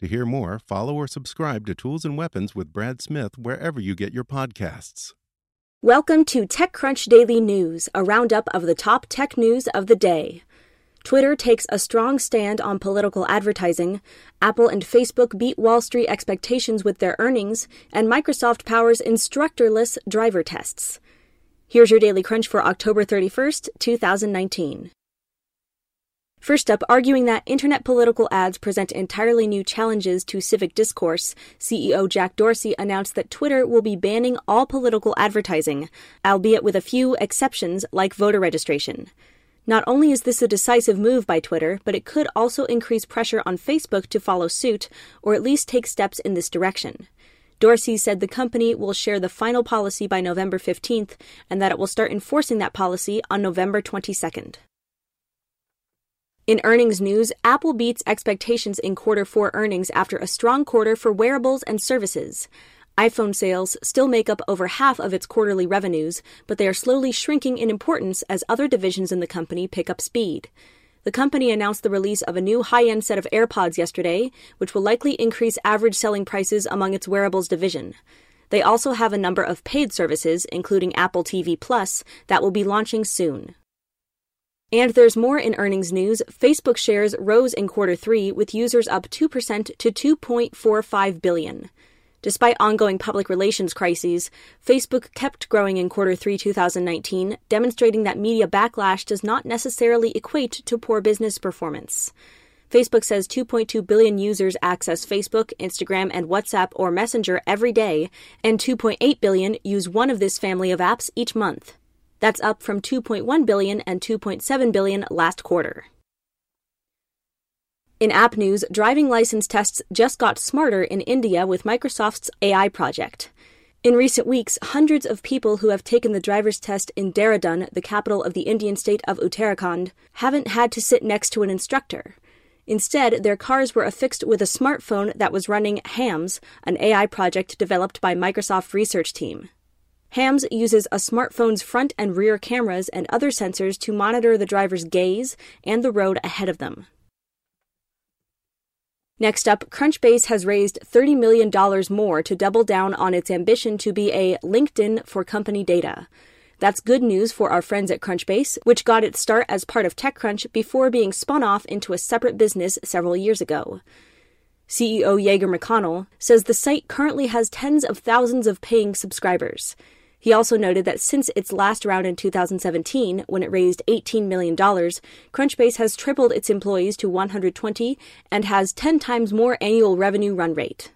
To hear more, follow or subscribe to Tools and Weapons with Brad Smith wherever you get your podcasts. Welcome to TechCrunch Daily News, a roundup of the top tech news of the day. Twitter takes a strong stand on political advertising, Apple and Facebook beat Wall Street expectations with their earnings, and Microsoft powers instructorless driver tests. Here's your Daily Crunch for October 31st, 2019. First up, arguing that internet political ads present entirely new challenges to civic discourse, CEO Jack Dorsey announced that Twitter will be banning all political advertising, albeit with a few exceptions like voter registration. Not only is this a decisive move by Twitter, but it could also increase pressure on Facebook to follow suit, or at least take steps in this direction. Dorsey said the company will share the final policy by November 15th and that it will start enforcing that policy on November 22nd. In earnings news, Apple beats expectations in quarter four earnings after a strong quarter for wearables and services. iPhone sales still make up over half of its quarterly revenues, but they are slowly shrinking in importance as other divisions in the company pick up speed. The company announced the release of a new high end set of AirPods yesterday, which will likely increase average selling prices among its wearables division. They also have a number of paid services, including Apple TV Plus, that will be launching soon. And there's more in earnings news. Facebook shares rose in quarter three, with users up 2% to 2.45 billion. Despite ongoing public relations crises, Facebook kept growing in quarter three 2019, demonstrating that media backlash does not necessarily equate to poor business performance. Facebook says 2.2 billion users access Facebook, Instagram, and WhatsApp or Messenger every day, and 2.8 billion use one of this family of apps each month. That's up from 2.1 billion and 2.7 billion last quarter. In app news, driving license tests just got smarter in India with Microsoft's AI project. In recent weeks, hundreds of people who have taken the driver's test in Dehradun, the capital of the Indian state of Uttarakhand, haven't had to sit next to an instructor. Instead, their cars were affixed with a smartphone that was running HAMS, an AI project developed by Microsoft research team. HAMS uses a smartphone's front and rear cameras and other sensors to monitor the driver's gaze and the road ahead of them. Next up, Crunchbase has raised $30 million more to double down on its ambition to be a LinkedIn for company data. That's good news for our friends at Crunchbase, which got its start as part of TechCrunch before being spun off into a separate business several years ago. CEO Jager McConnell says the site currently has tens of thousands of paying subscribers. He also noted that since its last round in 2017, when it raised $18 million, Crunchbase has tripled its employees to 120 and has 10 times more annual revenue run rate.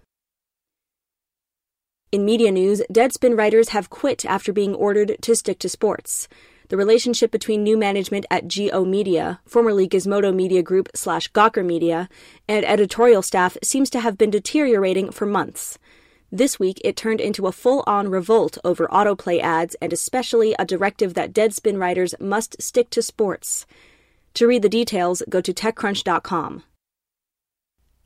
In media news, Deadspin writers have quit after being ordered to stick to sports. The relationship between new management at G/O Media, formerly Gizmodo Media Group slash Gawker Media, and editorial staff seems to have been deteriorating for months. This week, it turned into a full on revolt over autoplay ads and especially a directive that Deadspin writers must stick to sports. To read the details, go to TechCrunch.com.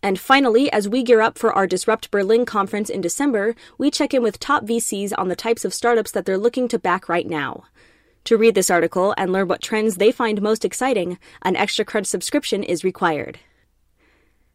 And finally, as we gear up for our Disrupt Berlin conference in December, we check in with top VCs on the types of startups that they're looking to back right now. To read this article and learn what trends they find most exciting, an Extra Crunch subscription is required.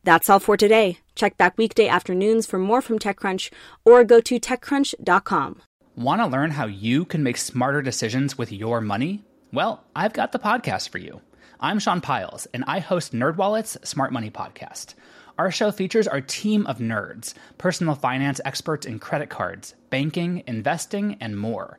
That's all for today. Check back weekday afternoons for more from TechCrunch or go to TechCrunch.com. Want to learn how you can make smarter decisions with your money? Well, I've got the podcast for you. I'm Sean Pyles, and I host NerdWallet's Smart Money Podcast. Our show features our team of nerds, personal finance experts in credit cards, banking, investing, and more.